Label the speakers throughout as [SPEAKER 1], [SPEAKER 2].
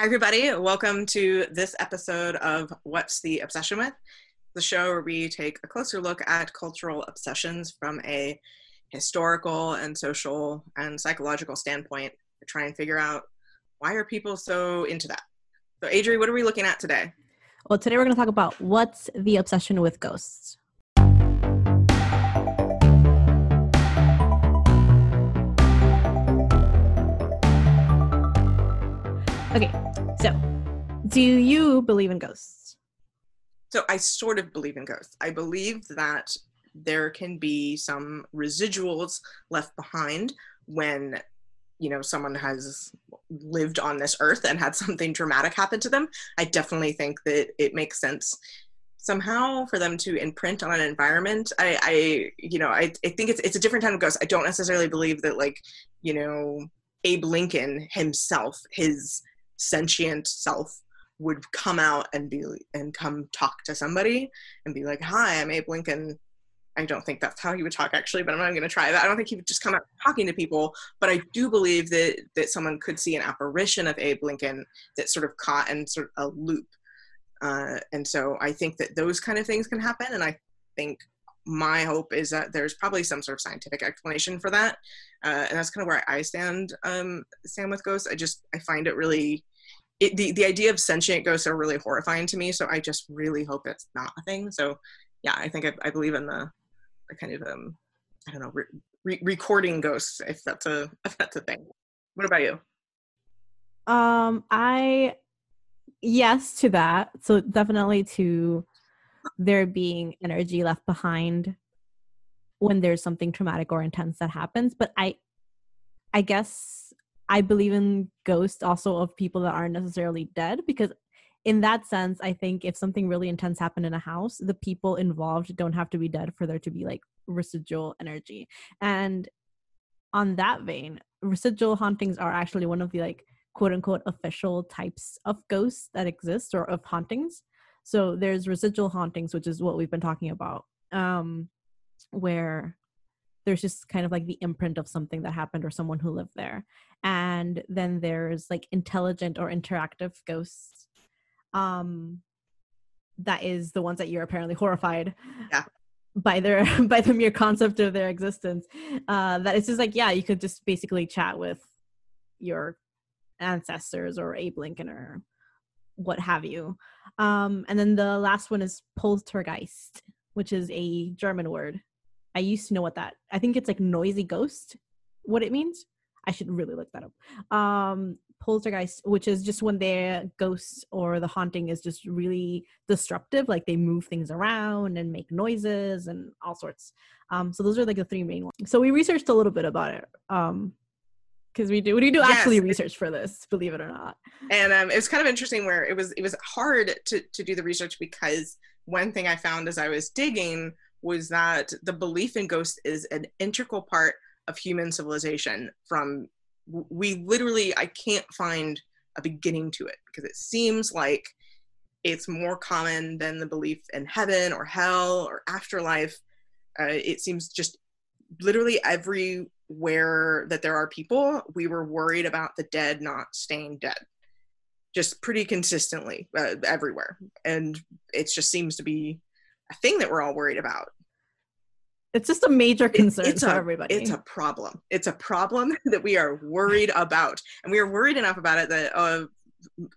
[SPEAKER 1] Hi, everybody. Welcome to this episode of What's the Obsession With? The show where we take a closer look at cultural obsessions from a historical and social and psychological standpoint to try and figure out why are people so into that. So, Adri, what are we looking at today?
[SPEAKER 2] Well, today we're going to talk about what's the obsession with ghosts. Okay, so do you believe in ghosts?
[SPEAKER 1] So I sort of believe in ghosts. I believe that there can be some residuals left behind when you know someone has lived on this earth and had something dramatic happen to them i definitely think that it makes sense somehow for them to imprint on an environment i i you know i, I think it's it's a different kind of ghost i don't necessarily believe that like you know abe lincoln himself his sentient self would come out and be and come talk to somebody and be like, "Hi, I'm Abe Lincoln." I don't think that's how he would talk actually, but I'm not going to try that. I don't think he would just come out talking to people, but I do believe that that someone could see an apparition of Abe Lincoln that sort of caught in sort of a loop. Uh, and so I think that those kind of things can happen, and I think my hope is that there's probably some sort of scientific explanation for that, uh, and that's kind of where I stand. Um, stand with ghosts. I just I find it really it, the the idea of sentient ghosts are really horrifying to me. So I just really hope it's not a thing. So yeah, I think I, I believe in the, the kind of um I don't know re- re- recording ghosts if that's a if that's a thing. What about you?
[SPEAKER 2] Um, I yes to that. So definitely to there being energy left behind when there's something traumatic or intense that happens. But I I guess I believe in ghosts also of people that aren't necessarily dead because in that sense, I think if something really intense happened in a house, the people involved don't have to be dead for there to be like residual energy. And on that vein, residual hauntings are actually one of the like quote unquote official types of ghosts that exist or of hauntings. So there's residual hauntings, which is what we've been talking about, um, where there's just kind of like the imprint of something that happened or someone who lived there and then there's like intelligent or interactive ghosts um that is the ones that you're apparently horrified
[SPEAKER 1] yeah.
[SPEAKER 2] by their by the mere concept of their existence uh that it's just like yeah you could just basically chat with your ancestors or abe lincoln or what have you um and then the last one is poltergeist which is a german word i used to know what that i think it's like noisy ghost what it means I should really look that up. Um, poltergeist, which is just when their ghosts or the haunting is just really disruptive, like they move things around and make noises and all sorts. Um, so those are like the three main ones. So we researched a little bit about it. Um, because we do we do yes. actually research for this believe it or not
[SPEAKER 1] and um, it was kind of interesting where it was it was hard to to do the research because one thing i found as i was digging was that the belief in ghosts is an integral part of human civilization from we literally i can't find a beginning to it because it seems like it's more common than the belief in heaven or hell or afterlife uh, it seems just literally everywhere that there are people we were worried about the dead not staying dead just pretty consistently uh, everywhere and it just seems to be a thing that we're all worried about
[SPEAKER 2] it's just a major concern it's for
[SPEAKER 1] a,
[SPEAKER 2] everybody.
[SPEAKER 1] It's a problem. It's a problem that we are worried about, and we are worried enough about it that uh,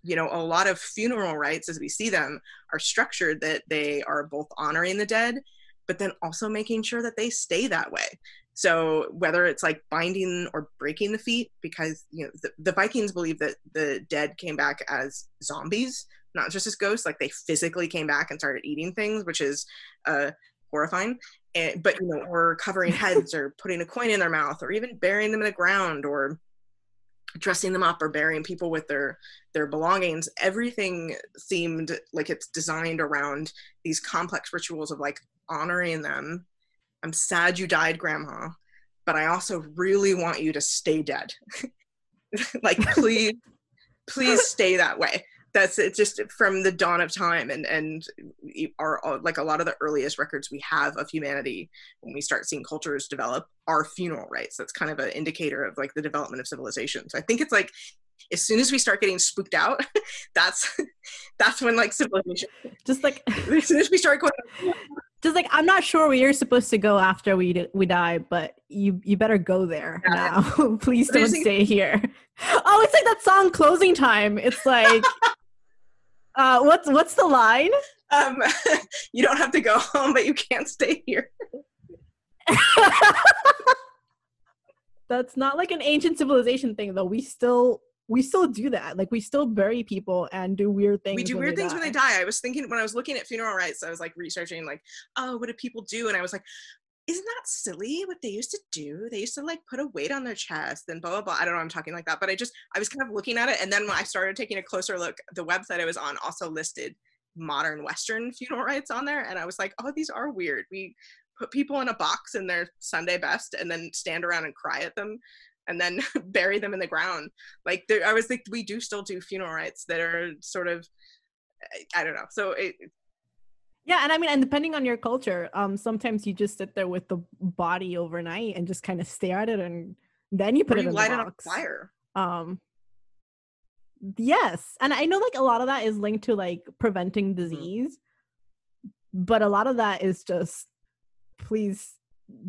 [SPEAKER 1] you know a lot of funeral rites, as we see them, are structured that they are both honoring the dead, but then also making sure that they stay that way. So whether it's like binding or breaking the feet, because you know the, the Vikings believe that the dead came back as zombies, not just as ghosts. Like they physically came back and started eating things, which is uh, horrifying and, but you know or covering heads or putting a coin in their mouth or even burying them in the ground or dressing them up or burying people with their their belongings everything seemed like it's designed around these complex rituals of like honoring them. I'm sad you died grandma but i also really want you to stay dead. Like please please stay that way. That's it, just from the dawn of time and and our uh, like a lot of the earliest records we have of humanity when we start seeing cultures develop are funeral rites. That's kind of an indicator of like the development of civilization. So i think it's like as soon as we start getting spooked out, that's that's when like civilization.
[SPEAKER 2] Just like
[SPEAKER 1] as soon as we start going,
[SPEAKER 2] just like I'm not sure where you're supposed to go after we d- we die, but you you better go there
[SPEAKER 1] Yeah.
[SPEAKER 2] now. Please don't stay here. Oh, it's like that song "Closing Time." It's like, uh, what's what's the line?
[SPEAKER 1] um, you don't have to go home, but you can't stay here.
[SPEAKER 2] That's not like an ancient civilization thing, though. We still we still do that. Like we still bury people and do weird things.
[SPEAKER 1] we do weird things when they
[SPEAKER 2] die.
[SPEAKER 1] die. I was thinking when I was looking at funeral rites, I was like researching, like, oh, what do people do? And I was like, isn't that silly what they used to do? They used to like put a weight on their chest and blah blah blah. I don't know. I'm talking like that, but I just I was kind of looking at it, and then when I started taking a closer look, the website I was on also listed modern Western funeral rites on there, and I was like, oh, these are weird. We put people in a box in their Sunday best, and then stand around and cry at them. And then bury them in the ground. Like there, I was like, we do still do funeral rites that are sort of I- don't know. So it,
[SPEAKER 2] Yeah, and I mean, and depending on your culture, um, sometimes you just sit there with the body overnight and just kind of stare at it, and then you put it
[SPEAKER 1] you
[SPEAKER 2] in
[SPEAKER 1] light
[SPEAKER 2] the
[SPEAKER 1] it on
[SPEAKER 2] box.
[SPEAKER 1] fire.
[SPEAKER 2] Um, yes, and I know like a lot of that is linked to like preventing
[SPEAKER 1] Mm-hmm.
[SPEAKER 2] disease, but a lot of that is just please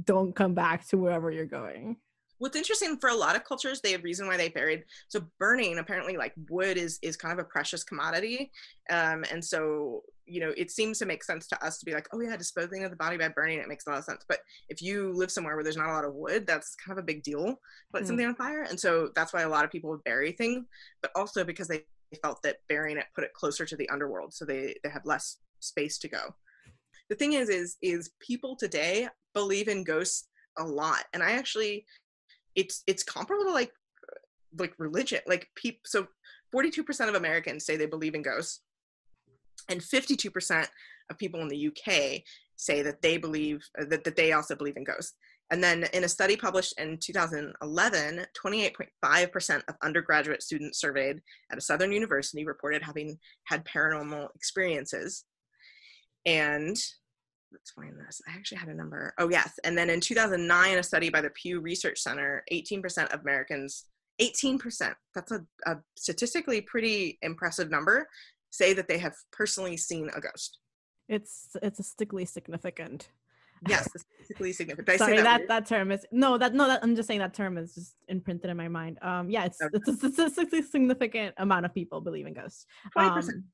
[SPEAKER 2] don't come back to wherever you're going.
[SPEAKER 1] What's interesting for a lot of cultures, they have reason why they buried. So burning, apparently, like wood is is kind of a precious commodity, um, and so you know it seems to make sense to us to be like, oh yeah, disposing of the body by burning it makes a lot of sense. But if you live somewhere where there's not a lot of wood, that's kind of a big deal. Light
[SPEAKER 2] Mm.
[SPEAKER 1] something on fire, and so that's why a lot of people would bury things, but also because they felt that burying it put it closer to the underworld, so they they had less space to go. The thing is, is is people today believe in ghosts a lot, and I actually it's it's comparable to like like religion like people so 42% of americans say they believe in ghosts and 52% of people in the uk say that they believe uh, that, that they also believe in ghosts. And then in a study published in 2011 28.5% of undergraduate students surveyed at a southern university reported having had paranormal experiences. And let's find this. I actually had a number. Oh, yes. And then in 2009, a study by the Pew Research Center, 18% of Americans, 18%, that's a, a statistically pretty impressive number, say that they have personally seen a ghost.
[SPEAKER 2] It's it's statistically significant.
[SPEAKER 1] Yes, statistically significant.
[SPEAKER 2] Sorry,
[SPEAKER 1] say
[SPEAKER 2] that that term is no that no that I'm just saying that term is just imprinted in my mind. Um, yeah, it's
[SPEAKER 1] Okay.
[SPEAKER 2] it's a statistically significant amount of people believe in ghosts.
[SPEAKER 1] 20%.
[SPEAKER 2] Um,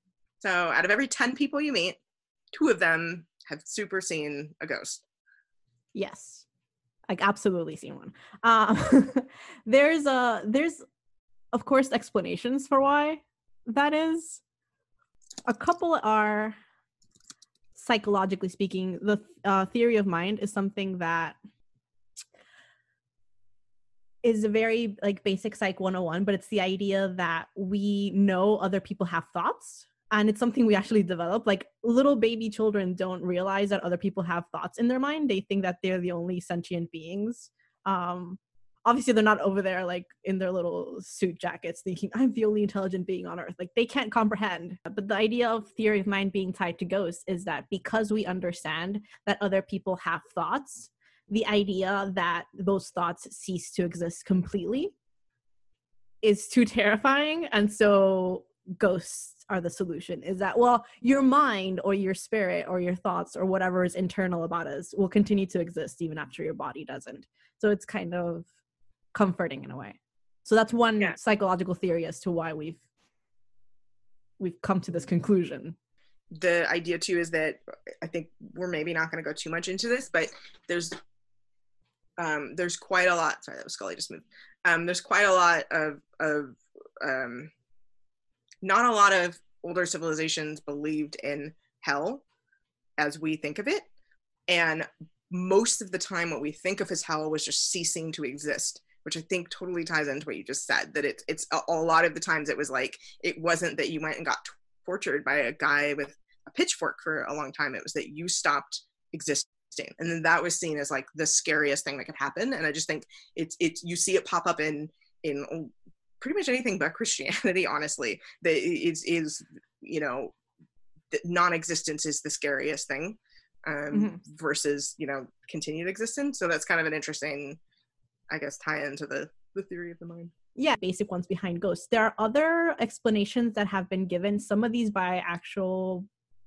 [SPEAKER 1] so out of every 10 people you meet, two of them have super seen a ghost.
[SPEAKER 2] Yes, like absolutely seen one. Um, there's a there's of course explanations for why that is. A couple are psychologically speaking. The uh, theory of mind is something that is a very like basic psych 101 but it's the idea that we know other people have thoughts and it's something we actually develop like little baby children don't realize that other people have thoughts in their mind. They think that they're the only sentient beings. Um obviously they're not over there like in their little suit jackets thinking i'm the only intelligent being on earth. Like they can't comprehend. But the idea of theory of mind being tied to ghosts is that because we understand that other people have thoughts the idea that those thoughts cease to exist completely is too terrifying. And so ghosts are the solution is that well your mind or your spirit or your thoughts or whatever is internal about us will continue to exist even after your body doesn't so it's kind of comforting in a way so that's one
[SPEAKER 1] Yeah.
[SPEAKER 2] psychological theory as to why we've we've come to this conclusion
[SPEAKER 1] the idea too is that I think we're maybe not going to go too much into this, but there's um, there's quite a lot. Sorry, that was Scully just moved. Um, there's quite a lot of of um, not a lot of older civilizations believed in hell as we think of it, and most of the time, what we think of as hell was just ceasing to exist. Which I think totally ties into what you just said. That it's it's a, a lot of the times it was like it wasn't that you went and got tortured by a guy with a pitchfork for a long time. It was that you stopped existing. And then that was seen as like the scariest thing that could happen. And I just think it's it's you see it pop up in in pretty much anything but Christianity, honestly. That is is you know non-existence is the scariest thing um,
[SPEAKER 2] Mhm.
[SPEAKER 1] versus you know continued existence. So that's kind of an interesting, I guess, tie into the the theory of the mind.
[SPEAKER 2] yeah, basic ones behind ghosts. There are other explanations that have been given, some of these by actual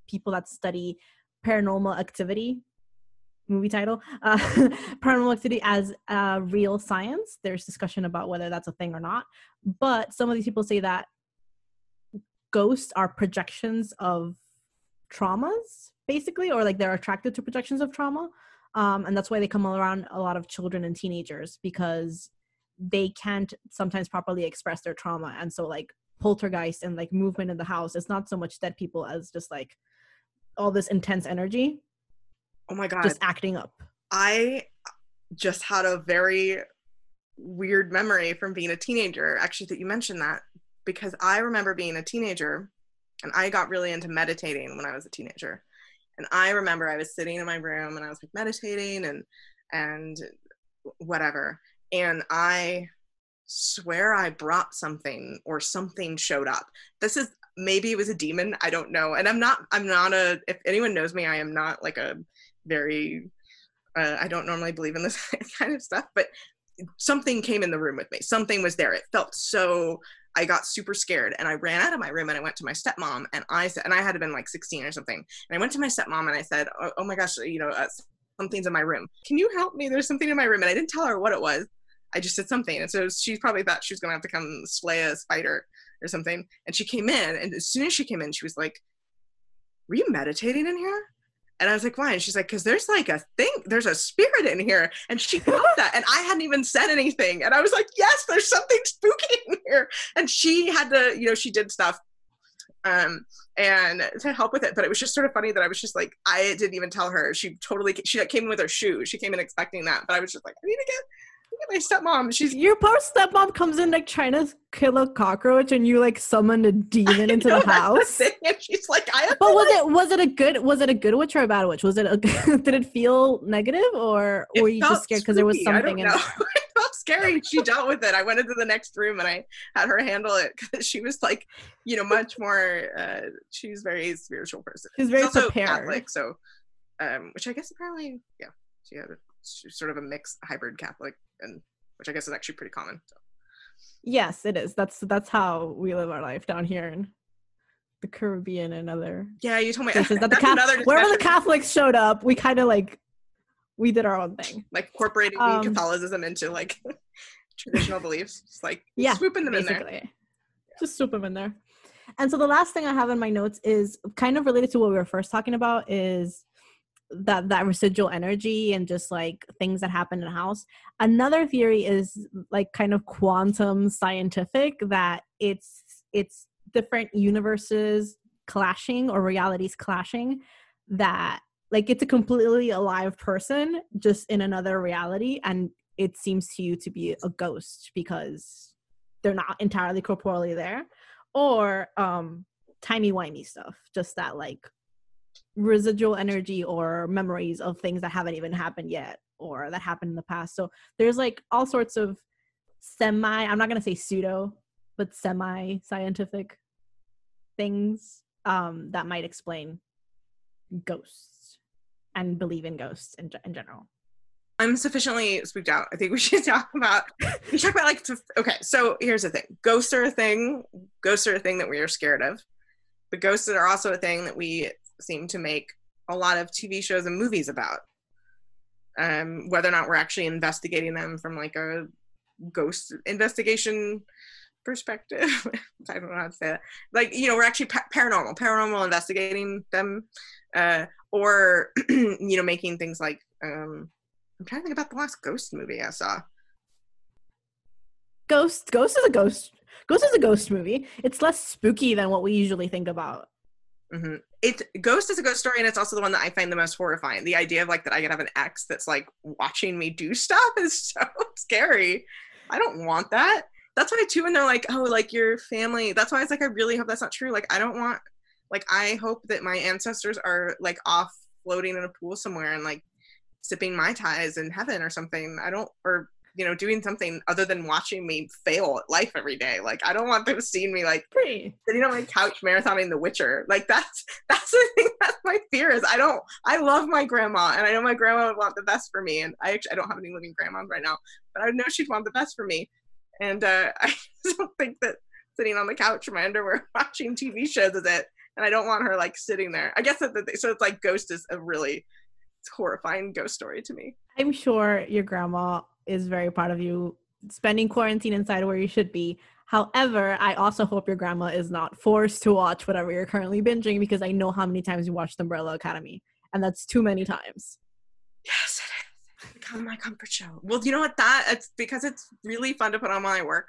[SPEAKER 2] people that study paranormal activity movie title uh, paranormal activity as uh, real science. There's discussion about whether that's a thing or not. But some of these people say that ghosts are projections of traumas basically or like they're attracted to projections of trauma. Um, and that's why they come around a lot of children and teenagers because they can't sometimes properly express their trauma. And so like poltergeist and like movement in the house it's not so much dead people as just like all this intense energy
[SPEAKER 1] oh my god
[SPEAKER 2] just acting up
[SPEAKER 1] i just had a very weird memory from being a teenager actually that you mentioned that because i remember being a teenager and i got really into meditating when i was a teenager and i remember i was sitting in my room and i was like meditating and and whatever and I swear I brought something or something showed up. This is maybe it was a demon, I don't know. And I'm not I'm not a if anyone knows me, I am not like a very uh, I don't normally believe in this kind of stuff, but something came in the room with me. Something was there. It felt so I got super scared and I ran out of my room and I went to my stepmom and I said, and I had to been like 16 or something. And I went to my stepmom and I said, oh, oh my gosh, you know, uh, something's in my room. Can you help me? There's something in my room. And I didn't tell her what it was. I just said something. And so she probably thought she was gonna have to come slay a spider or something. And she came in, and as soon as she came in, she was like, Were you meditating in here? And I was like, why? And she's like, because there's like a thing, there's a spirit in here. And she got that. And I hadn't even said anything. And I was like, yes, there's something spooky in here. And she had to, you know, she did stuff um and to help with it but it was just sort of funny that i was just like i didn't even tell her she totally she came in with her shoes. she came in expecting that but i was just like i need to get my stepmom. She's
[SPEAKER 2] your poor stepmom comes in like trying to kill a cockroach, and you like summon a demon into know, the house.
[SPEAKER 1] The and she's like, I.
[SPEAKER 2] But was like, it was it a good was it a good witch or a bad witch? Was it a did it feel negative or were you just scared because there was something in
[SPEAKER 1] it? it felt scary. She dealt with it. I went into the next room and I had her handle it because she was like, you know, much more. Uh, she's very spiritual person.
[SPEAKER 2] She's very she's prepared.
[SPEAKER 1] Catholic, so, um, which I guess apparently, yeah, she had a, sort of a mixed hybrid Catholic and which I guess is actually pretty common. So.
[SPEAKER 2] Yes, it is. That's that's how we live our life down here in the Caribbean and other.
[SPEAKER 1] Yeah, you told me
[SPEAKER 2] that the Catholic, wherever the Catholics showed up, we kind of like we did our own thing,
[SPEAKER 1] like incorporating um, Catholicism into like traditional beliefs. Just like yeah, swooping them basically. in there.
[SPEAKER 2] Just swoop them in there. And so the last thing I have in my notes is kind of related to what we were first talking about is that that residual energy and just like things that happen in a house. Another theory is like kind of quantum scientific that it's it's different universes clashing or realities clashing that like it's a completely alive person just in another reality and it seems to you to be a ghost because they're not entirely corporeally there. Or um timey-wimey stuff just that like residual energy or memories of things that haven't even happened yet or that happened in the past. So there's like all sorts of semi, I'm not going to say pseudo, but semi scientific things um, that might explain ghosts and believe in ghosts in, in general.
[SPEAKER 1] I'm sufficiently spooked out. I think we should talk about we talk about like okay. So here's the thing: ghosts are a thing. Ghosts are a thing that we are scared of. But ghosts are also a thing that we seem to make a lot of TV shows and movies about. Um, whether or not we're actually investigating them from like a ghost investigation perspective. I don't know how to say that. Like, you know, we're actually pa- paranormal, paranormal investigating them, uh, or, you know, making things like, um, I'm trying to think about the last ghost movie I saw.
[SPEAKER 2] Ghost, Ghost is a ghost. Ghost is a ghost movie. It's less spooky than what we usually think about.
[SPEAKER 1] Mm-hmm. It Ghost is a ghost story, and it's also the one that I find the most horrifying. The idea of like that I could have an ex that's like watching me do stuff is so scary. I don't want that. That's why too, when they're like, "Oh, like your family." That's why it's like I really hope that's not true. Like I don't want. Like I hope that my ancestors are like off floating in a pool somewhere and like sipping mai tais in heaven or something. I don't or you know, doing something other than watching me fail at life every day. Like I don't want them seeing me like sitting on my couch marathoning The Witcher. Like that's that's the thing. That's my fear is I don't. I love my grandma, and I know my grandma would want the best for me. And I actually I don't have any living grandmas right now, but I know she'd want the best for me. and uh, I don't think that sitting on the couch in my underwear watching TV shows is it. And I don't want her like sitting there. I guess that the, so. It's like Ghost is a really horrifying ghost story to me.
[SPEAKER 2] I'm sure your grandma is very proud of you spending quarantine inside where you should be. However, I also hope your grandma is not forced to watch whatever you're currently binging because I know how many times you watched Umbrella Academy, and that's too many times.
[SPEAKER 1] Yes, it is. become my comfort show. Well, you know what? That it's because it's really fun to put on while I work,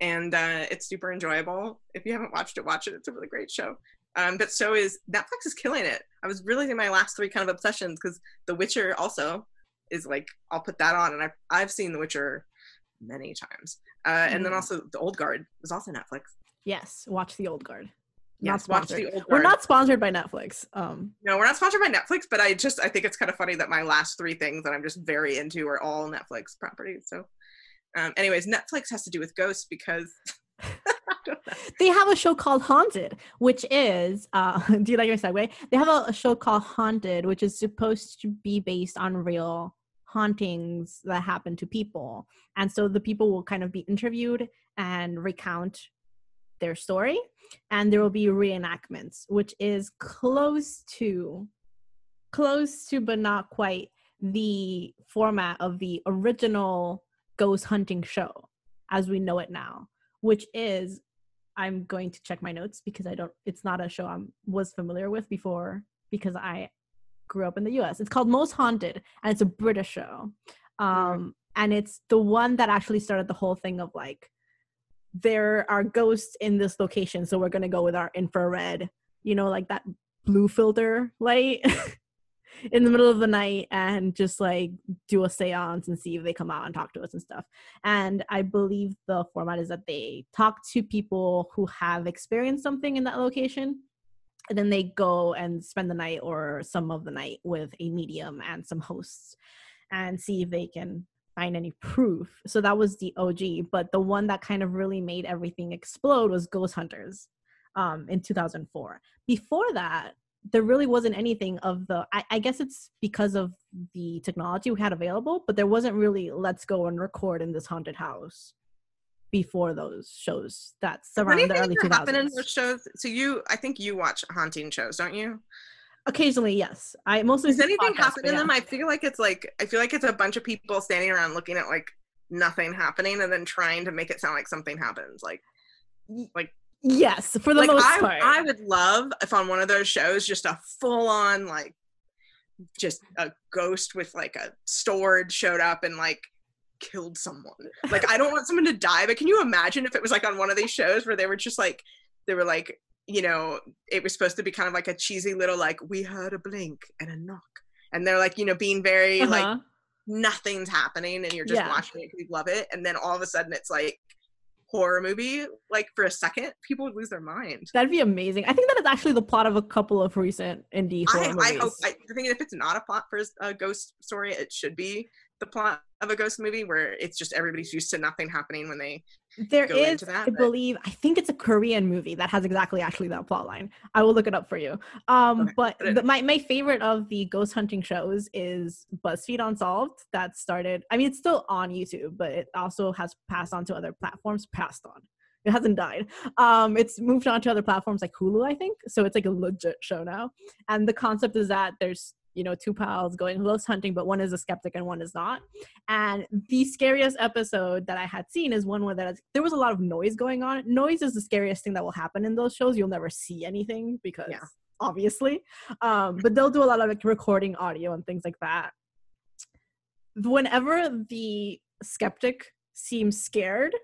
[SPEAKER 1] and uh, it's super enjoyable. If you haven't watched it, watch it. It's a really great show. Um, but so is Netflix is killing it. I was really in my last three kind of obsessions because The Witcher also is like I'll put that on, and I've I've seen The Witcher many times. Uh, mm. And then mm. also The Old Guard was also Netflix.
[SPEAKER 2] Yes, watch The Old Guard.
[SPEAKER 1] Yes, watch The Old Guard.
[SPEAKER 2] We're not sponsored by Netflix. Um,
[SPEAKER 1] no, we're not sponsored by Netflix, but I just I think it's kind of funny that my last three things that I'm just very into are all Netflix properties. So, um, anyways, Netflix has to do with ghosts because.
[SPEAKER 2] they have a show called Haunted, which is uh do you like my segue? They have a, a show called Haunted, which is supposed to be based on real hauntings that happen to people. And so the people will kind of be interviewed and recount their story. And there will be reenactments, which is close to, close to, but not quite the format of the original ghost hunting show as we know it now, which is I'm going to check my notes because I don't it's not a show I was familiar with before because I grew up in the US. It's called Most Haunted and it's a British show. Um mm-hmm. and it's the one that actually started the whole thing of like there are ghosts in this location so we're going to go with our infrared, you know, like that blue filter light. in the middle of the night and just like do a seance and see if they come out and talk to us and stuff. And I believe the format is that they talk to people who have experienced something in that location. And then they go and spend the night or some of the night with a medium and some hosts and see if they can find any proof. So that was the OG. But the one that kind of really made everything explode was Ghost Hunters um, in 2004. Before that, there really wasn't anything of the I, I, guess it's because of the technology we had available but there wasn't really let's go and record in this haunted house before those shows that's around the early 2000s in those
[SPEAKER 1] shows? So you i think you watch haunting shows don't you?
[SPEAKER 2] Occasionally yes. I mostly
[SPEAKER 1] does anything happen in yeah. them? I feel like it's like i feel like it's a bunch of people standing around looking at like nothing happening and then trying to make it sound like something happens like like
[SPEAKER 2] Yes, for the like, most
[SPEAKER 1] I,
[SPEAKER 2] part.
[SPEAKER 1] I would love if on one of those shows, just a full on like, just a ghost with like a sword showed up and like killed someone. Like I don't want someone to die, but can you imagine if it was like on one of these shows where they were just like, they were like, you know, it was supposed to be kind of like a cheesy little like we heard a blink and a knock, and they're like, you know, being very uh-huh. like nothing's happening and you're just yeah. watching it because you love it, and then all of a sudden it's like horror movie like for a second people would lose their mind
[SPEAKER 2] that'd be amazing i think that is actually the plot of a couple of recent indie horror I, movies.
[SPEAKER 1] I hope I, I think if it's not a plot for a ghost story it should be the plot of a ghost movie where it's just everybody's used to nothing happening when they
[SPEAKER 2] there is that, i but... believe i think it's a korean movie that has exactly actually that plot line i will look it up for you um okay. but the, my, my favorite of the ghost hunting shows is buzzfeed unsolved that started i mean it's still on youtube but it also has passed on to other platforms passed on it hasn't died. Um, it's moved on to other platforms like Hulu, I think. So it's like a legit show now. And the concept is that there's you know two pals going ghost hunting but one is a skeptic and one is not and the scariest episode that i had seen is one where there was a lot of noise going on noise is the scariest thing that will happen in those shows you'll never see anything because yeah. obviously um, but they'll do a lot of like recording audio and things like that whenever the skeptic seems scared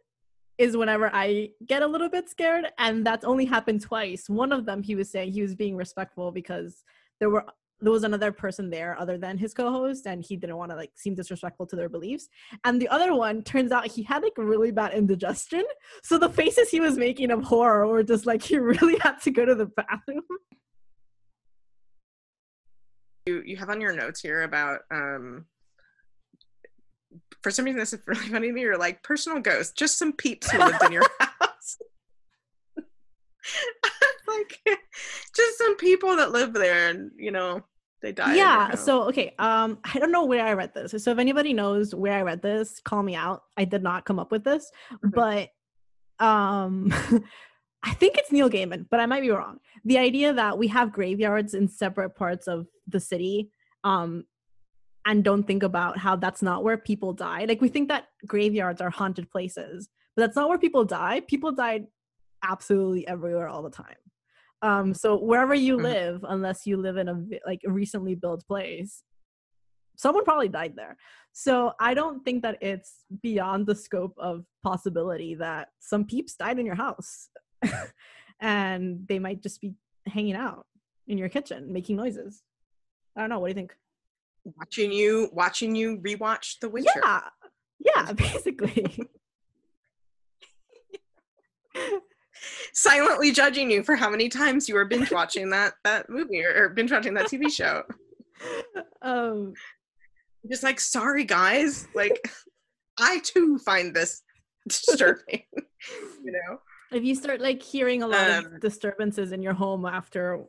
[SPEAKER 2] is whenever I get a little bit scared. And that's only happened twice. One of them, he was saying he was being respectful because there were there was another person there other than his co-host and he didn't want to like seem disrespectful to their beliefs. And the other one turns out he had like really bad indigestion. So the faces he was making of horror were just like he really had to go to the bathroom.
[SPEAKER 1] You you have on your notes here about um for some reason this is really funny to me you're like personal ghost just some peeps who lived in your house like just some people that live there and you know they die.
[SPEAKER 2] yeah so okay um i don't know where i read this. So if anybody knows where i read this call me out. I did not come up with this
[SPEAKER 1] Mhm.
[SPEAKER 2] but um i think it's neil gaiman but i might be wrong. The idea that we have graveyards in separate parts of the city um and don't think about how that's not where people die like we think that graveyards are haunted places but that's not where people die. People died absolutely everywhere all the time um so wherever you
[SPEAKER 1] Mhm.
[SPEAKER 2] live unless you live in a like a recently built place someone probably died there. So i don't think that it's beyond the scope of possibility that some peeps died in your house and they might just be hanging out in your kitchen making noises. I don't know. What do you think?
[SPEAKER 1] Watching you watching you rewatch The Witcher.
[SPEAKER 2] yeah. Yeah basically
[SPEAKER 1] Silently judging you for how many times you were binge watching that that movie or, or binge watching that TV show.
[SPEAKER 2] um
[SPEAKER 1] Just like, sorry guys, like I too find this disturbing. you know?
[SPEAKER 2] if you start like hearing a lot
[SPEAKER 1] Um,
[SPEAKER 2] of disturbances in your home after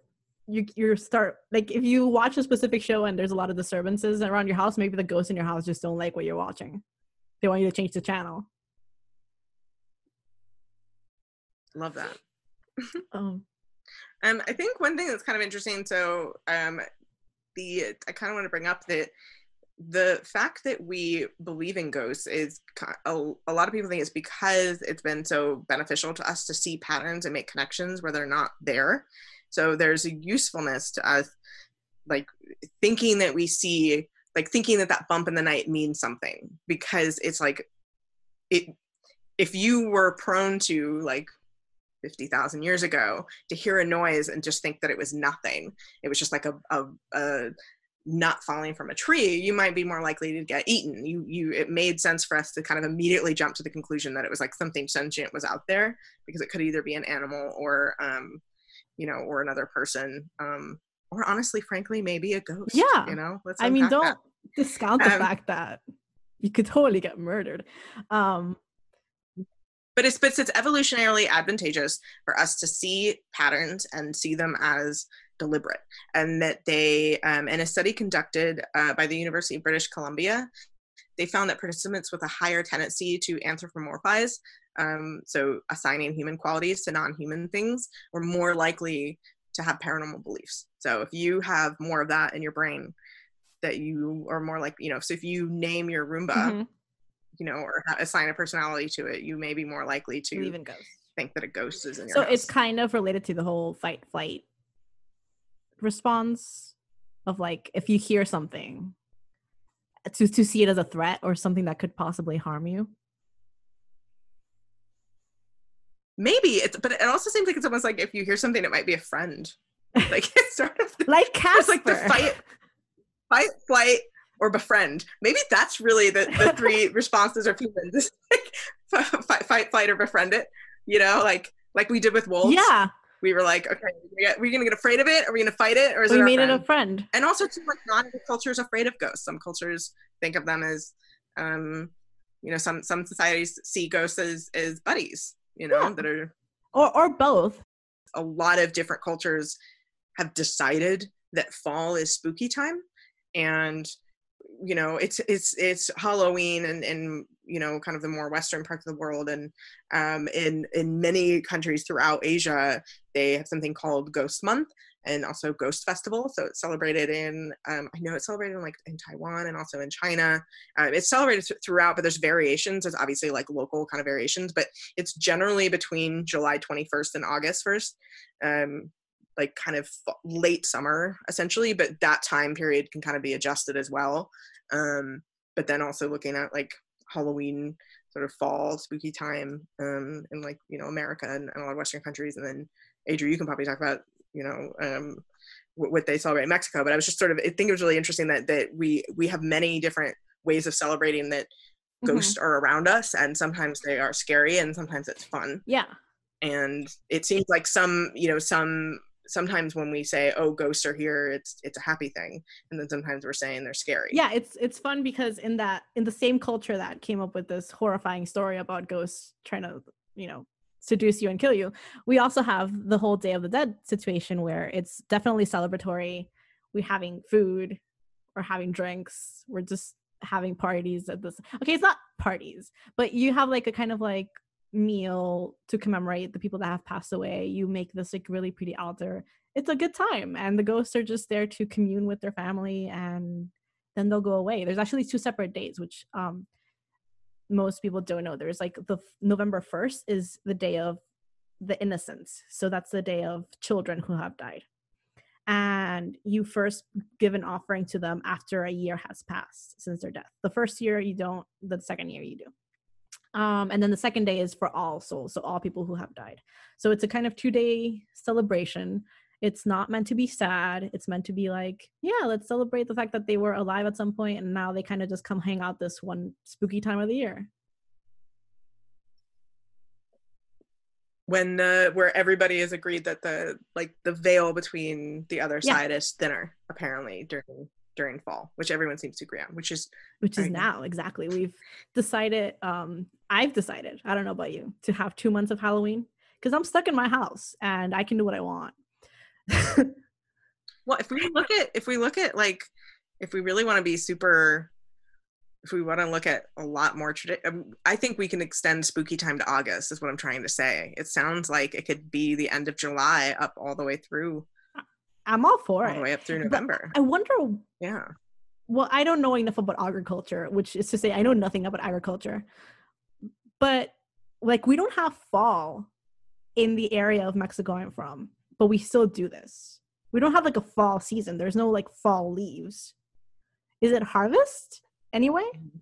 [SPEAKER 2] you you start like if you watch a specific show and there's a lot of disturbances around your house maybe the ghosts in your house just don't like what you're watching they want you to change the channel
[SPEAKER 1] Love that.
[SPEAKER 2] um
[SPEAKER 1] Um, I think one thing that's kind of interesting. So, um, the I kind of want to bring up that the fact that we believe in ghosts is a, a lot of people think it's because it's been so beneficial to us to see patterns and make connections where they're not there. So there's a usefulness to us, like thinking that we see, like thinking that that bump in the night means something because it's like it. If you were prone to like 50,000 years ago to hear a noise and just think that it was nothing. It was just like a, a, a nut falling from a tree. You might be more likely to get eaten. You, you, it made sense for us to kind of immediately jump to the conclusion that it was like something sentient was out there because it could either be an animal or, um, you know, or another person. Um, or honestly, frankly, maybe a ghost.
[SPEAKER 2] Yeah.
[SPEAKER 1] You know, let's
[SPEAKER 2] i mean don't
[SPEAKER 1] that.
[SPEAKER 2] discount the
[SPEAKER 1] Um,
[SPEAKER 2] fact that you could totally get murdered um
[SPEAKER 1] but it's but it's evolutionarily advantageous for us to see patterns and see them as deliberate and that they um, in a study conducted uh, by the university of british columbia they found that participants with a higher tendency to anthropomorphize um, so assigning human qualities to non-human things were more likely to have paranormal beliefs. So if you have more of that in your brain that you are more like you know so if you name your roomba
[SPEAKER 2] mhm,
[SPEAKER 1] you know, or assign a personality to it, you may be more likely to
[SPEAKER 2] believe in ghosts
[SPEAKER 1] think that a ghost is in your
[SPEAKER 2] so
[SPEAKER 1] house.
[SPEAKER 2] it's kind of related to the whole fight flight response of like if you hear something uh, to to see it as a threat or something that could possibly harm you
[SPEAKER 1] maybe it's, but it also seems like it's almost like if you hear something, it might be a friend. Like it's sort of
[SPEAKER 2] like Casper.
[SPEAKER 1] it's like the fight, fight, flight, or befriend. Maybe that's really the the three responses of humans: like fight, fight, flight, or befriend it. You know, like like we did with wolves.
[SPEAKER 2] yeah
[SPEAKER 1] we were like, okay, we we're gonna get afraid of it, Are we're gonna fight it, or is
[SPEAKER 2] we
[SPEAKER 1] it
[SPEAKER 2] made
[SPEAKER 1] friend?
[SPEAKER 2] it a friend
[SPEAKER 1] and also too like not every culture is afraid of ghosts some cultures think of them as um you know some some societies see ghosts as as buddies you know
[SPEAKER 2] Yeah.
[SPEAKER 1] that are
[SPEAKER 2] or or both
[SPEAKER 1] a lot of different cultures have decided that fall is spooky time and you know it's it's it's halloween and and you know kind of the more western parts of the world. And um in in many countries throughout asia they have something called ghost month and also ghost festival. So it's celebrated in um, i know it's celebrated in like in taiwan and also in china. Um, it's celebrated th- throughout but there's variations. There's obviously like local kind of variations but it's generally between july 21st and august 1st um, like kind of late summer essentially but that time period can kind of be adjusted as well. Um, but then also looking at like halloween sort of fall spooky time um, in like you know america and, and a lot of western countries and then adrian you can probably talk about you know um, wh- what they celebrate in mexico but i was just sort of i think it was really interesting that that we we have many different ways of celebrating that
[SPEAKER 2] Mhm.
[SPEAKER 1] ghosts are around us and sometimes they are scary and sometimes it's fun.
[SPEAKER 2] Yeah.
[SPEAKER 1] And it seems like some you know some sometimes when we say oh ghosts are here it's it's a happy thing and then sometimes we're saying they're scary
[SPEAKER 2] yeah it's it's fun because in that in the same culture that came up with this horrifying story about ghosts trying to you know seduce you and kill you we also have the whole day of the dead situation where it's definitely celebratory we're having food, we're having drinks, we're just having parties at this. Okay, it's not parties, but you have like a kind of like meal to commemorate the people that have passed away. You make this like really pretty altar. It's a good time, and the ghosts are just there to commune with their family, and then they'll go away. There's actually two separate days, which um most people don't know. There's like the November 1st is the day of the innocents. So that's the day of children who have died. And you first give an offering to them after a year has passed since their death. The first year you don't, the second year you do. Um, and then the second day is for all souls, so all people who have died. So it's a kind of two day celebration. It's not meant to be sad. It's meant to be like, yeah, let's celebrate the fact that they were alive at some point and now they kind of just come hang out this one spooky time of the year.
[SPEAKER 1] when uh, where everybody is agreed that the like the veil between the other yeah. side is thinner apparently during during fall which everyone seems to agree on which is
[SPEAKER 2] which is now exactly we've decided um i've decided i don't know about you to have two months of halloween because i'm stuck in my house and i can do what i want
[SPEAKER 1] well if we look at if we look at like if we really want to be super if we want to look at a lot more tradition, um, I think we can extend spooky time to August. Is what I'm trying to say. It sounds like it could be the end of July up all the way through.
[SPEAKER 2] I'm all for
[SPEAKER 1] all
[SPEAKER 2] it.
[SPEAKER 1] All the way up through November.
[SPEAKER 2] But I wonder.
[SPEAKER 1] Yeah.
[SPEAKER 2] Well, I don't know enough about agriculture, which is to say, I know nothing about agriculture. But like, we don't have fall in the area of Mexico I'm from, but we still do this. We don't have like a fall season. There's no like fall leaves. Is it harvest? anyway? Mm.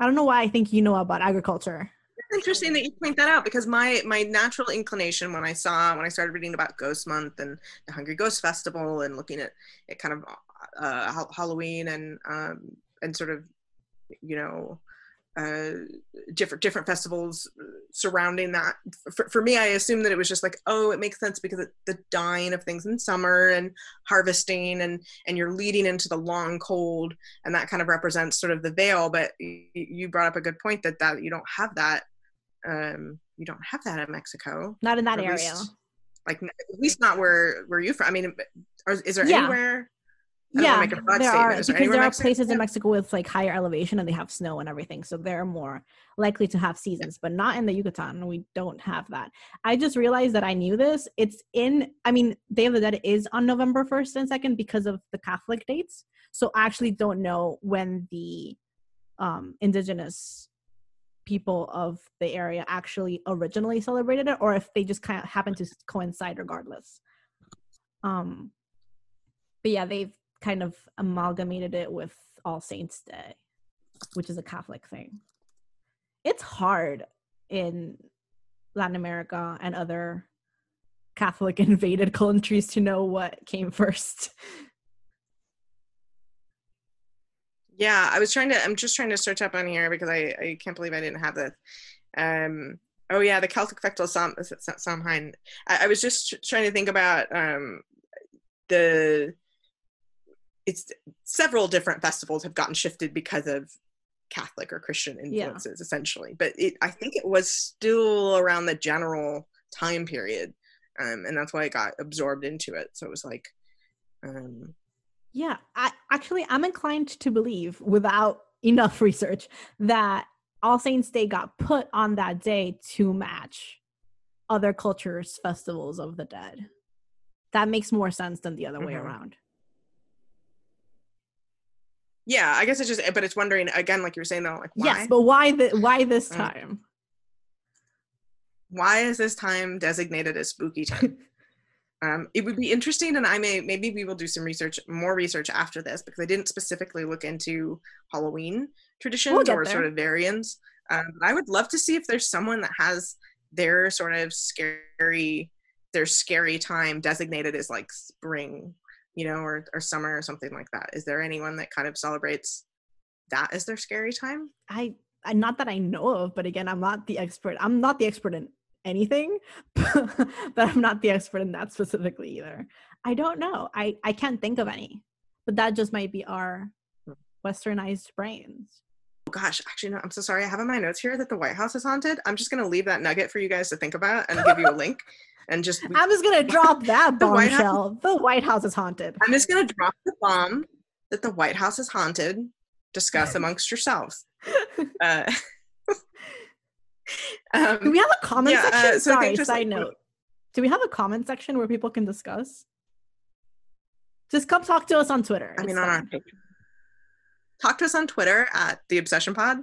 [SPEAKER 2] I don't know why I think you know about agriculture.
[SPEAKER 1] Interesting that you point that out because my my natural inclination when I saw when I started reading about Ghost Month and the Hungry Ghost Festival and looking at it kind of uh, Halloween and um, and sort of you know uh, different different festivals surrounding that. For, for me, I assumed that it was just like, oh, it makes sense because the dying of things in summer and harvesting, and and you're leading into the long cold, and that kind of represents sort of the veil. But you brought up a good point that that you don't have that. Um, you don't have that in Mexico.
[SPEAKER 2] Not in that area. Least,
[SPEAKER 1] like at least not where where you from. I mean, is there yeah. anywhere
[SPEAKER 2] yeah, there are because there are places in Mexico with like higher elevation and they have snow and everything, so they're more likely to have seasons. But not in the Yucatan, we don't have that. I just realized that I knew this. It's in. I mean, Day of the Dead is on November first and second because of the Catholic dates. So I actually don't know when the um, indigenous people of the area actually originally celebrated it, or if they just kind of happen to coincide regardless. Um, but yeah, they've kind of amalgamated it with All Saints Day, which is a Catholic thing. It's hard in Latin America and other Catholic invaded countries to know what came first.
[SPEAKER 1] Yeah, I was trying to. I'm just trying to search up on here because I, I can't believe I didn't have this. Um, oh yeah, the Celtic festival Sam, Samhain. I, I was just trying to think about um, the it's several different festivals have gotten shifted because of Catholic or Christian influences, yeah. essentially. But it, I think it was still around the general time period, um, and that's why it got absorbed into it. So it was like, um,
[SPEAKER 2] yeah, I actually I'm inclined to believe, without enough research, that All Saints Day got put on that day to match other cultures' festivals of the dead. That makes more sense than the other mm-hmm. way around
[SPEAKER 1] yeah i guess it's just but it's wondering again like you were saying though like why?
[SPEAKER 2] yes but why the why this mm. time
[SPEAKER 1] why is this time designated as spooky time um, it would be interesting and i may maybe we will do some research more research after this because i didn't specifically look into halloween traditions we'll or there. sort of variants um, i would love to see if there's someone that has their sort of scary their scary time designated as like spring you know, or, or summer or something like that. Is there anyone that kind of celebrates that as their scary time?
[SPEAKER 2] I, I not that I know of, but again, I'm not the expert. I'm not the expert in anything, but I'm not the expert in that specifically either. I don't know. I, I can't think of any, but that just might be our hmm. westernized brains.
[SPEAKER 1] Oh gosh, actually, no, I'm so sorry. I have in my notes here that the White House is haunted. I'm just going to leave that nugget for you guys to think about and give you a link. and just
[SPEAKER 2] I'm just gonna drop that
[SPEAKER 1] The White
[SPEAKER 2] bombshell. The White House is haunted.
[SPEAKER 1] I'm just gonna drop the bomb that the White House is haunted. Discuss amongst yourselves. Uh,
[SPEAKER 2] Do
[SPEAKER 1] um,
[SPEAKER 2] we have a comment
[SPEAKER 1] yeah, uh,
[SPEAKER 2] section?
[SPEAKER 1] so I think
[SPEAKER 2] Sorry,
[SPEAKER 1] just,
[SPEAKER 2] side
[SPEAKER 1] like,
[SPEAKER 2] note. Do we have a comment section where people can discuss? Just come talk to us on Twitter.
[SPEAKER 1] I mean, on our. Talk to us on Twitter at the Obsession Pod,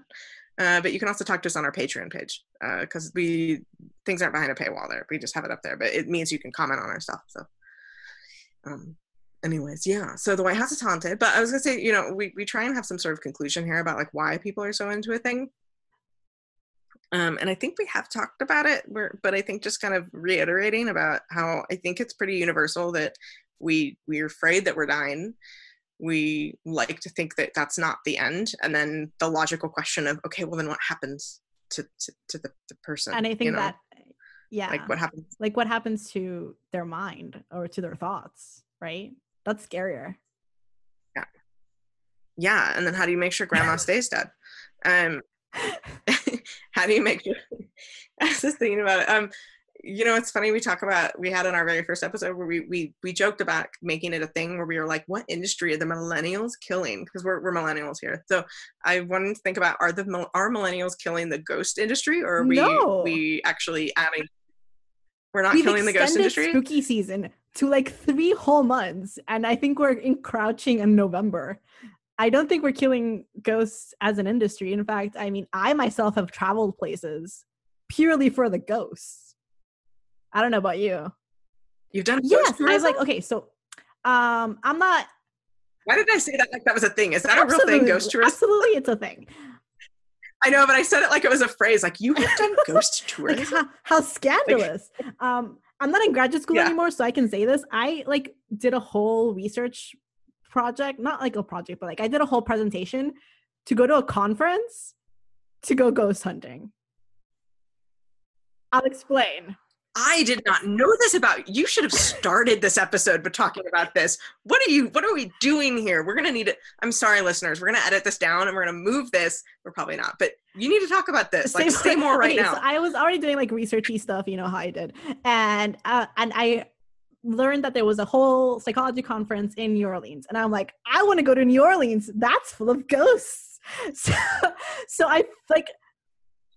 [SPEAKER 1] uh, but you can also talk to us on our Patreon page because we things aren't behind a paywall there. We just have it up there, but it means you can comment on our stuff. So, um, anyways, yeah. So the White House is haunted, but I was gonna say, you know, we we try and have some sort of conclusion here about like why people are so into a thing. Um, and I think we have talked about it, we're, but I think just kind of reiterating about how I think it's pretty universal that we we're afraid that we're dying we like to think that that's not the end and then the logical question of okay well then what happens to to, to the, the person
[SPEAKER 2] and I think
[SPEAKER 1] you know?
[SPEAKER 2] that yeah,
[SPEAKER 1] like what happens
[SPEAKER 2] like what happens to their mind or to their thoughts, right? That's scarier.
[SPEAKER 1] Yeah, yeah and then how do you make sure grandma stays dead um how do you make sure i was just thinking about it um you know it's funny we talk about we had in our very first episode where we we we joked about making it a thing where we were like what industry are the millennials killing because we're, we're millennials here so i wanted to think about are the are millennials killing the ghost industry or are we
[SPEAKER 2] No.
[SPEAKER 1] we actually adding we're not
[SPEAKER 2] We've
[SPEAKER 1] killing the ghost industry
[SPEAKER 2] spooky season to like three whole months, and I think we're encroaching in November. I don't think we're killing ghosts as an industry. In fact, I mean, I myself have traveled places purely for the ghosts. I don't know about you.
[SPEAKER 1] you've done
[SPEAKER 2] Yes,
[SPEAKER 1] ghost
[SPEAKER 2] I was like, okay, so um, I'm not
[SPEAKER 1] why did i say that like that was a thing is that a real thing ghost tourism
[SPEAKER 2] Absolutely, it's a thing.
[SPEAKER 1] I know, but I said it like it was a phrase. Like you have done ghost
[SPEAKER 2] like how, how scandalous um i'm not in graduate school
[SPEAKER 1] Yeah.
[SPEAKER 2] anymore so i can say this i like did a whole research project not like a project but like i did a whole presentation to go to a conference to go ghost hunting i'll explain
[SPEAKER 1] I did not know this about you. Should have started this episode by talking about this. What are you? What are we doing here? We're gonna need it. I'm sorry, listeners. We're gonna edit this down and we're gonna move this. We're probably not, but you need to talk about this. Like, say more right
[SPEAKER 2] okay,
[SPEAKER 1] now.
[SPEAKER 2] So I was already doing like researchy stuff, you know how I did, and uh, and I learned that there was a whole psychology conference in New Orleans, and I'm like, I want to go to New Orleans. That's full of ghosts. So, so I like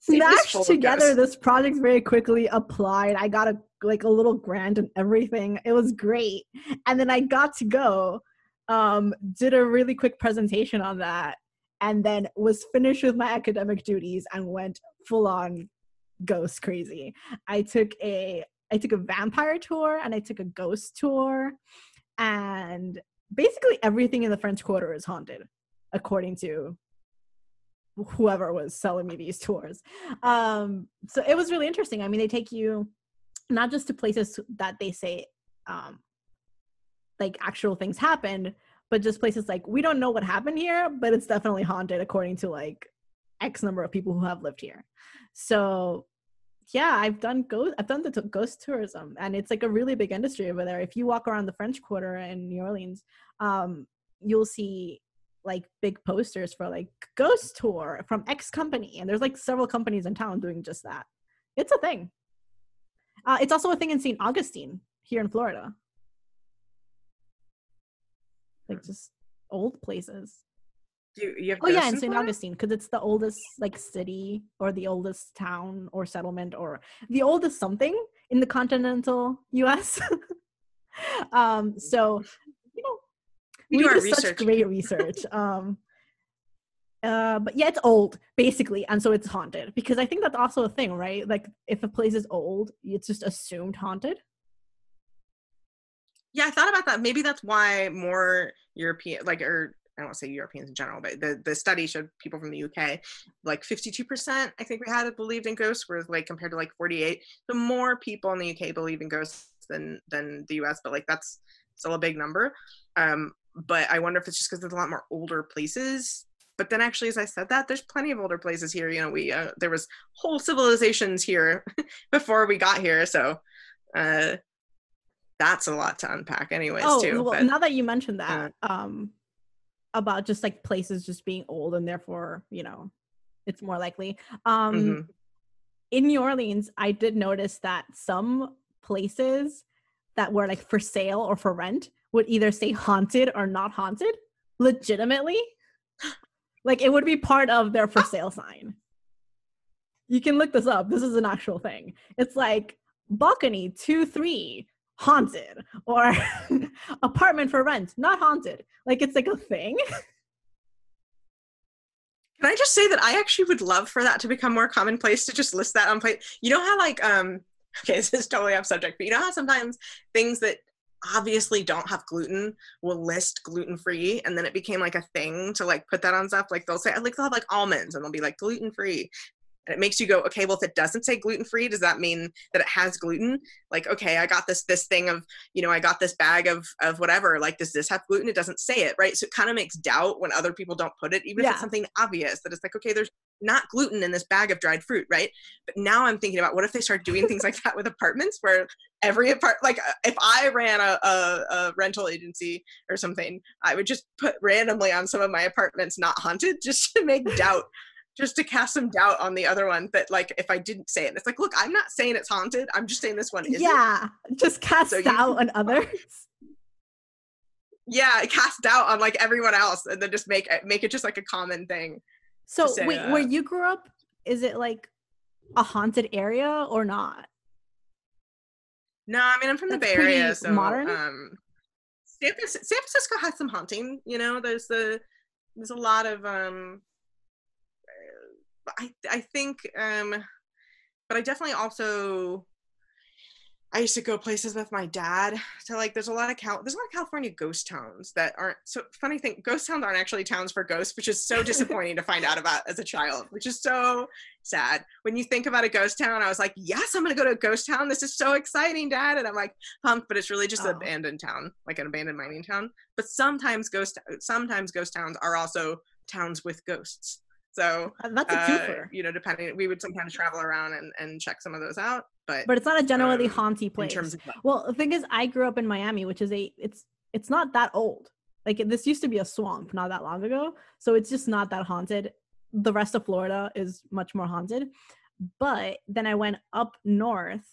[SPEAKER 2] smashed together this project very quickly. Applied. I got a like a little grant and everything. It was great, and then I got to go. Um, did a really quick presentation on that and then was finished with my academic duties and went full on ghost crazy. I took a I took a vampire tour and I took a ghost tour and basically everything in the French Quarter is haunted according to whoever was selling me these tours. Um so it was really interesting. I mean they take you not just to places that they say um like actual things happened but just places like we don't know what happened here but it's definitely haunted according to like x number of people who have lived here so yeah i've done ghost i've done the t- ghost tourism and it's like a really big industry over there. If you walk around the french quarter in new orleans um you'll see like big posters for like ghost tour from x company and there's like several companies in town doing just that. It's a thing. Uh, it's also a thing in st augustine here in florida. Like just old places
[SPEAKER 1] you, you
[SPEAKER 2] Oh yeah, in St. Augustine, because it's the oldest like city or the oldest town or settlement or the oldest something in the continental U.S. um, so you know,
[SPEAKER 1] We
[SPEAKER 2] we,
[SPEAKER 1] do
[SPEAKER 2] do such
[SPEAKER 1] research.
[SPEAKER 2] great research. um, uh, but yeah, it's old basically, and so it's haunted because I think that's also a thing, right? Like if a place is old, it's just assumed haunted.
[SPEAKER 1] Yeah, I thought about that. Maybe that's why more European, like, or I don't want to say Europeans in general, but the, the study showed people from the UK, like 52%, I think we had it believed in ghosts, whereas like compared to like 48. the more people in the UK believe in ghosts than than the US, but like that's still a big number. Um, but I wonder if it's just because there's a lot more older places. But then actually, as I said that, there's plenty of older places here. You know, we uh, there was whole civilizations here before we got here, so uh, that's a lot to unpack, anyways.
[SPEAKER 2] oh,
[SPEAKER 1] too.
[SPEAKER 2] well,
[SPEAKER 1] but-
[SPEAKER 2] now that you mentioned that, um, about just like places just being old and therefore, you know, it's more likely. Um,
[SPEAKER 1] Mhm.
[SPEAKER 2] in New Orleans, I did notice that some places that were like for sale or for rent would either say haunted or not haunted legitimately like it would be part of their for sale sign you can look this up this is an actual thing it's like balcony 2 3 haunted or apartment for rent not haunted. Like it's like a thing.
[SPEAKER 1] Can I just say that I actually would love for that to become more commonplace to just list that on plate? You know how like um okay, this is totally off subject, but you know how sometimes things that obviously don't have gluten will list gluten free and then it became like a thing to like put that on stuff? Like they'll say like they'll have like almonds and they'll be like gluten free and it makes you go okay well if it doesn't say gluten free does that mean that it has gluten? Like okay i got this this thing of you know i got this bag of of whatever like does this have gluten? It doesn't say it right? So it kind of makes doubt when other people don't put it even
[SPEAKER 2] Yeah.
[SPEAKER 1] if it's something obvious that it's like okay there's not gluten in this bag of dried fruit right? But now i'm thinking about what if they start doing things like that with apartments where every apart like uh, if i ran a, a, a rental agency or something i would just put randomly on some of my apartments not haunted just to make doubt just to cast some doubt on the other one that like if I didn't say it, it's like, look, I'm not saying it's haunted. I'm just saying this one isn't.
[SPEAKER 2] yeah just cast
[SPEAKER 1] So
[SPEAKER 2] doubt on others
[SPEAKER 1] Yeah, cast doubt on like everyone else, and then just make it make it just like a common thing.
[SPEAKER 2] so
[SPEAKER 1] say
[SPEAKER 2] wait where you grew up is it like a haunted area or not
[SPEAKER 1] No, I mean I'm from the Bay Area, so
[SPEAKER 2] modern.
[SPEAKER 1] um, San, Francisco, San Francisco has some haunting. You know, there's the there's a lot of um, uh, I I think um, but I definitely also I used to go places with my dad. So like there's a lot of Cal there's a lot of California ghost towns that aren't so funny thing ghost towns aren't actually towns for ghosts, which is so disappointing to find out about as a child, which is so sad. When you think about a ghost town, I was like, yes, I'm gonna go to a ghost town. This is so exciting, Dad. And I'm like pumped, but it's really just
[SPEAKER 2] Oh.
[SPEAKER 1] an abandoned town, like an abandoned mining town. But sometimes ghost sometimes ghost towns are also towns with ghosts. So
[SPEAKER 2] Uh, that's a
[SPEAKER 1] uh, you know, depending we would sometimes travel around and, and check some of those out. But,
[SPEAKER 2] but it's not a generally
[SPEAKER 1] um,
[SPEAKER 2] haunty
[SPEAKER 1] in
[SPEAKER 2] place
[SPEAKER 1] terms of
[SPEAKER 2] Well, the thing is, I grew up in Miami, which is a it's it's not that old. Like this used to be a swamp not that long ago, so it's just not that haunted. The rest of Florida is much more haunted. But then I went up north,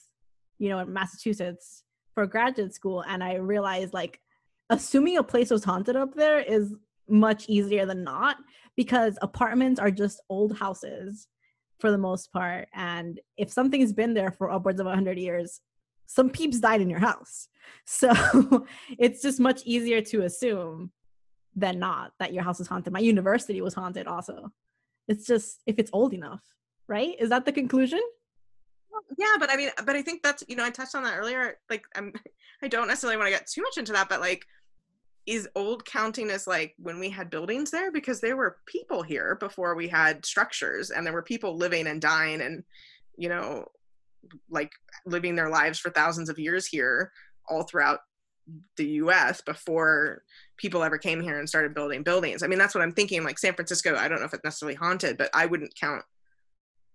[SPEAKER 2] you know, in Massachusetts for graduate school, and I realized like assuming a place was haunted up there is much easier than not because apartments are just old houses for the most part and if something's been there for upwards of 100 years some peeps died in your house. So it's just much easier to assume than not that your house is haunted. My university was haunted also. It's just if it's old enough, right? Is that the conclusion?
[SPEAKER 1] yeah but i mean but i think that's you know i touched on that earlier like i'm i don't necessarily want to get too much into that but like is old counting as like when we had buildings there because there were people here before we had structures and there were people living and dying and you know like living their lives for thousands of years here all throughout the US before people ever came here and started building buildings. I mean that's what I'm thinking like San Francisco I don't know if it's necessarily haunted but I wouldn't count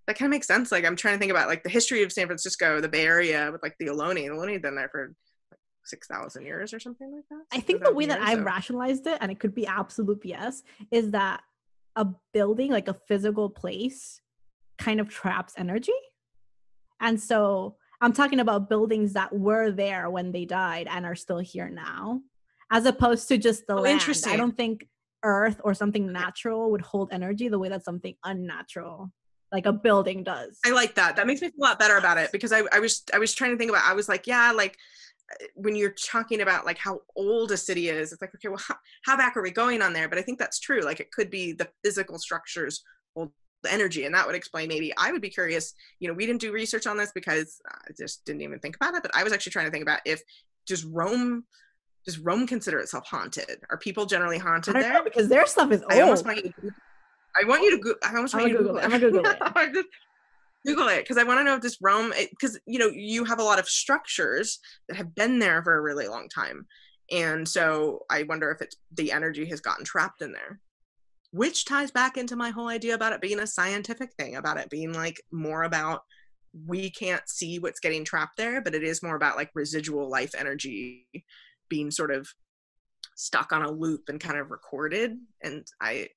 [SPEAKER 1] that kind of makes sense. Like I'm trying to think about like the history of San Francisco, the Bay Area with like the Ohlone. The Ohlone had been there for like six thousand years or something like that.
[SPEAKER 2] I think the
[SPEAKER 1] 6,000
[SPEAKER 2] way that
[SPEAKER 1] years,
[SPEAKER 2] I
[SPEAKER 1] so-
[SPEAKER 2] rationalized it, and it could be absolute BS, is that a building, like a physical place, kind of traps energy. And so I'm talking about buildings that were there when they died and are still here now, as opposed to just the
[SPEAKER 1] Oh,
[SPEAKER 2] land. I don't think Earth or something natural would hold energy the way that something unnatural, like a building, does.
[SPEAKER 1] I like that. That makes me feel a lot better about it because I, I was I was trying to think about I was like, yeah, like when you're talking about like how old a city is, it's like, okay, well, how, how back are we going on there? But I think that's true. Like it could be the physical structures hold the energy, and that would explain maybe. I would be curious. You know, we didn't do research on this because I just didn't even think about it. But I was actually trying to think about if does Rome does Rome consider itself haunted? Are people generally
[SPEAKER 2] I
[SPEAKER 1] haunted there?
[SPEAKER 2] know because their stuff is old.
[SPEAKER 1] I almost want you. To, I want you to. Go, I almost
[SPEAKER 2] I'm
[SPEAKER 1] want you to Google.
[SPEAKER 2] Google it. I'm gonna Google it.
[SPEAKER 1] Google it because I want to know if this Rome, eh, because you know you have a lot of structures that have been there for a really long time, and so I wonder if it's the energy has gotten trapped in there, which ties back into my whole idea about it being a scientific thing, about it being like more about we can't see what's getting trapped there, but it is more about like residual life energy being sort of stuck on a loop and kind of recorded, and I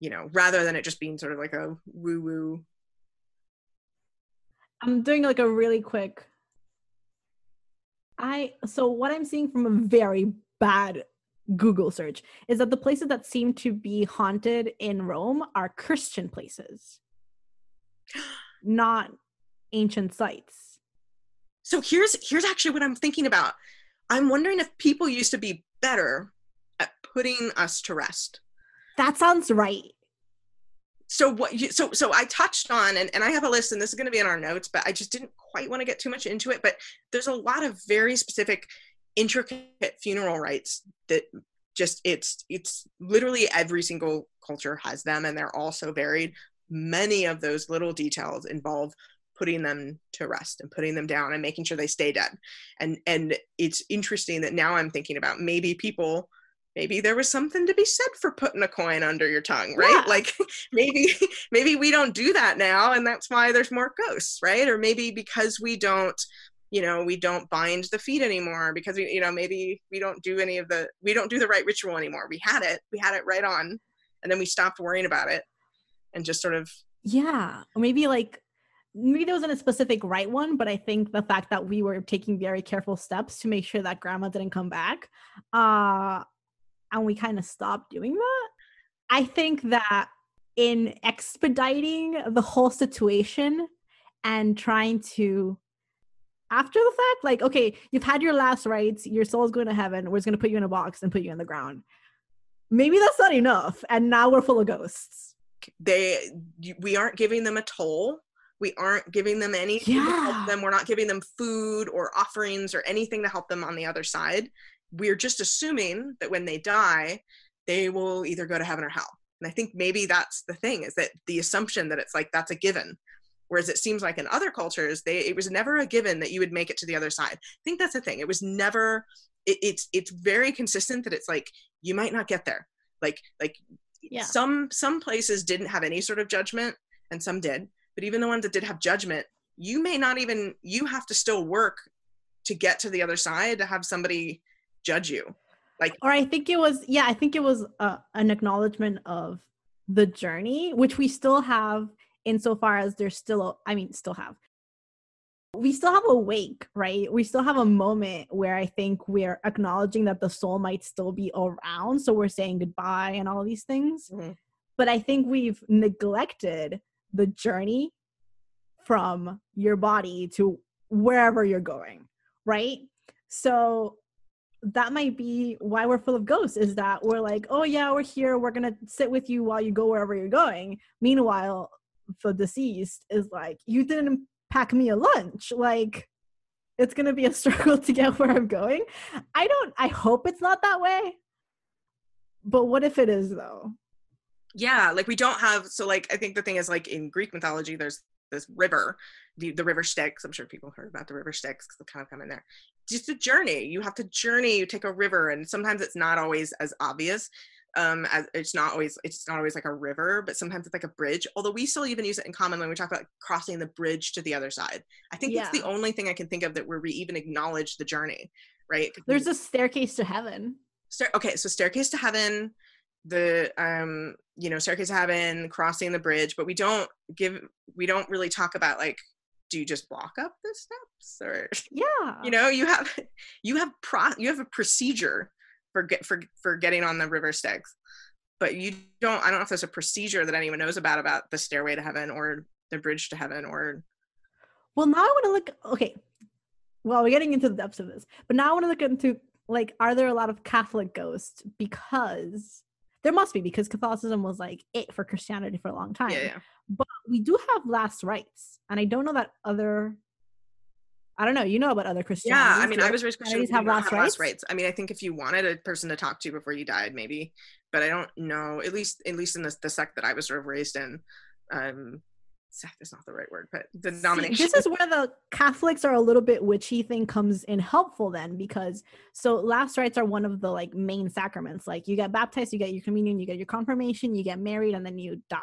[SPEAKER 1] you know, rather than it just being sort of like a woo woo.
[SPEAKER 2] I'm doing like a really quick I so what I'm seeing from a very bad Google search is that the places that seem to be haunted in Rome are Christian places, not ancient sites.
[SPEAKER 1] So here's here's actually what I'm thinking about. I'm wondering if people used to be better at putting us to rest.
[SPEAKER 2] That sounds right.
[SPEAKER 1] So what you, so so I touched on and, and I have a list and this is going to be in our notes, but I just didn't quite want to get too much into it. But there's a lot of very specific intricate funeral rites that just it's it's literally every single culture has them and they're all so varied many of those little details involve putting them to rest and putting them down and making sure they stay dead and and it's interesting that now i'm thinking about maybe people maybe there was something to be said for putting a coin under your tongue right? Yeah. like maybe maybe we don't do that now and that's why there's more ghosts right? Or maybe because we don't you know we don't bind the feet anymore because we you know maybe we don't do any of the we don't do the right ritual anymore. We had it we had it right on and then we stopped worrying about it and just sort of
[SPEAKER 2] yeah maybe like maybe there wasn't a specific right one but i think the fact that we were taking very careful steps to make sure that grandma didn't come back uh and we kind of stopped doing that i think that in expediting the whole situation and trying to after the fact like okay you've had your last rites your soul's going to heaven we're just going to put you in a box and put you in the ground. Maybe that's not enough and now we're full of ghosts.
[SPEAKER 1] They we aren't giving them a toll we aren't giving them anything yeah. to help them we're not giving them food or offerings or anything to help them on the other side we're just assuming that when they die they will either go to heaven or hell and i think maybe that's the thing is that the assumption that it's like that's a given Whereas it seems like in other cultures, they it was never a given that you would make it to the other side. I think that's the thing. It was never. It, it's it's very consistent that it's like you might not get there. Like like yeah. some some places didn't have any sort of judgment, and some did. But even the ones that did have judgment, you may not even. You have to still work to get to the other side to have somebody judge you. Like
[SPEAKER 2] or I think it was yeah I think it was uh, an acknowledgement of the journey, which we still have insofar as there's still a, I mean still have we still have a wake, right? We still have a moment where I think we're acknowledging that the soul might still be around. So we're saying goodbye and all these things. Mm-hmm. But I think we've neglected the journey from your body to wherever you're going, right? So that might be why we're full of ghosts is that we're like, oh yeah, we're here. We're to sit with you while you go wherever you're going. Meanwhile, the deceased is like, you didn't pack me a lunch. Like, it's to be a struggle to get where I'm going. I don't, I hope it's not that way. But what if it is, though?
[SPEAKER 1] Yeah, like we don't have, so like, I think the thing is, like, in Greek mythology, there's this river, the, the river Styx. I'm sure people heard about the river Styx because kind of come in there. Just a journey. You have to journey. You take a river, and sometimes it's not always as obvious um as it's not always it's not always like a river but sometimes it's like a bridge although we still even use it in common when we talk about crossing the bridge to the other side i think yeah. that's the only thing i can think of that where we even acknowledge the journey right
[SPEAKER 2] there's a staircase to heaven
[SPEAKER 1] Stair- okay so staircase to heaven the um you know staircase to heaven crossing the bridge but we don't give we don't really talk about like do you just walk up the steps or
[SPEAKER 2] yeah
[SPEAKER 1] you know you have you have pro you have a procedure for get for for getting on the river Styx. But you don't I don't know if there's a procedure that anyone knows about about the stairway to heaven or the bridge to heaven or
[SPEAKER 2] Well now I want to look okay. Well, we're getting into the depths of this. But now I want to look into like are there a lot of Catholic ghosts because there must be because Catholicism was like it for Christianity for a long time.
[SPEAKER 1] Yeah, yeah.
[SPEAKER 2] But we do have last rites, and I don't know that other I don't know. You know about other Christians?
[SPEAKER 1] Yeah, I mean, I was raised Christian. Have, last, have rites? last rites. I mean, I think if you wanted a person to talk to before you died, maybe, but I don't know. At least, at least in the the sect that I was sort of raised in, um, sect is not the right word, but the denomination.
[SPEAKER 2] See, this is where the Catholics are a little bit witchy thing comes in helpful then, because so last rites are one of the like main sacraments. Like you get baptized, you get your communion, you get your confirmation, you get married, and then you die,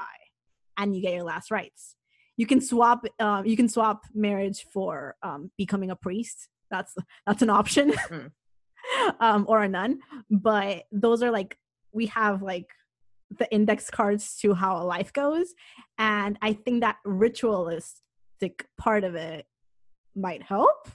[SPEAKER 2] and you get your last rites you can swap um, you can swap marriage for um, becoming a priest that's that's an option mm. um, or a nun but those are like we have like the index cards to how a life goes and i think that ritualistic part of it might help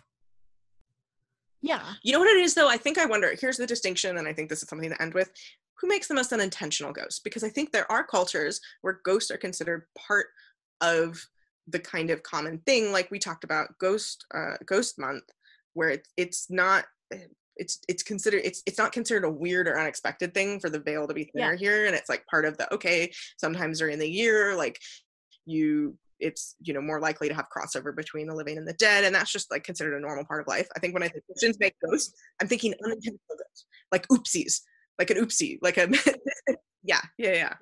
[SPEAKER 2] Yeah.
[SPEAKER 1] You know what it is though? I think I wonder, here's the distinction, and I think this is something to end with. Who makes the most unintentional ghosts? Because I think there are cultures where ghosts are considered part of the kind of common thing, like we talked about ghost uh, ghost month, where it's it's not it's it's considered it's it's not considered a weird or unexpected thing for the veil to be thinner
[SPEAKER 2] Yeah.
[SPEAKER 1] here, and it's like part of the okay. Sometimes during the year, like you it's you know more likely to have crossover between the living and the dead and that's just like considered a normal part of life i think when i think christians make ghosts i'm thinking unintentional ghosts like oopsies like an oopsie like a yeah yeah yeah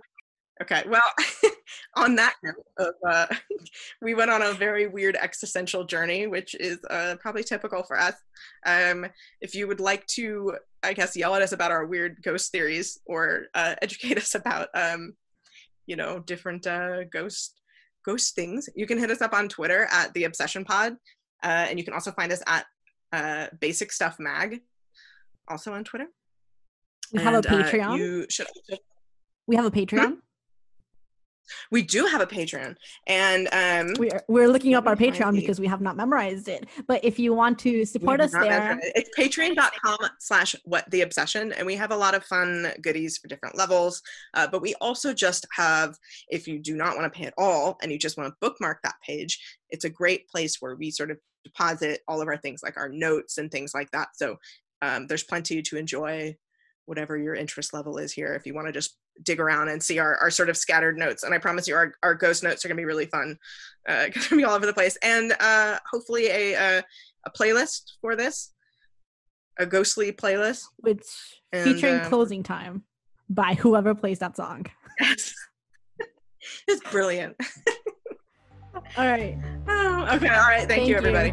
[SPEAKER 1] okay well on that note of uh, we went on a very weird existential journey which is uh, probably typical for us um, if you would like to i guess yell at us about our weird ghost theories or uh, educate us about um, you know different uh, ghost ghost things you can hit us up on twitter at the obsession pod uh, and you can also find us at uh, basic stuff mag also on twitter
[SPEAKER 2] We have a
[SPEAKER 1] And, uh,
[SPEAKER 2] Patreon.
[SPEAKER 1] you should also
[SPEAKER 2] we have a Patreon.
[SPEAKER 1] We do have a patreon and um
[SPEAKER 2] We're we're looking up our Patreon because we have not memorized it. But if you want to support us there,
[SPEAKER 1] it. It's patreon.com slash what the obsession. And we have a lot of fun goodies for different levels. Uh, but we also just have, if you do not want to pay at all and you just want to bookmark that page, it's a great place where we sort of deposit all of our things like our notes and things like that. So um, there's plenty to enjoy whatever your interest level is here if you want to just dig around and see our, our sort of scattered notes. And i promise you our, our ghost notes are going to be really fun uh, going to be all over the place. And uh, hopefully a, a a playlist for this a ghostly playlist.
[SPEAKER 2] Which
[SPEAKER 1] And,
[SPEAKER 2] featuring
[SPEAKER 1] um,
[SPEAKER 2] closing time by whoever plays that song.
[SPEAKER 1] yes. It's brilliant.
[SPEAKER 2] All right.
[SPEAKER 1] oh, okay. All right. Thank,
[SPEAKER 2] Thank
[SPEAKER 1] you
[SPEAKER 2] you.
[SPEAKER 1] everybody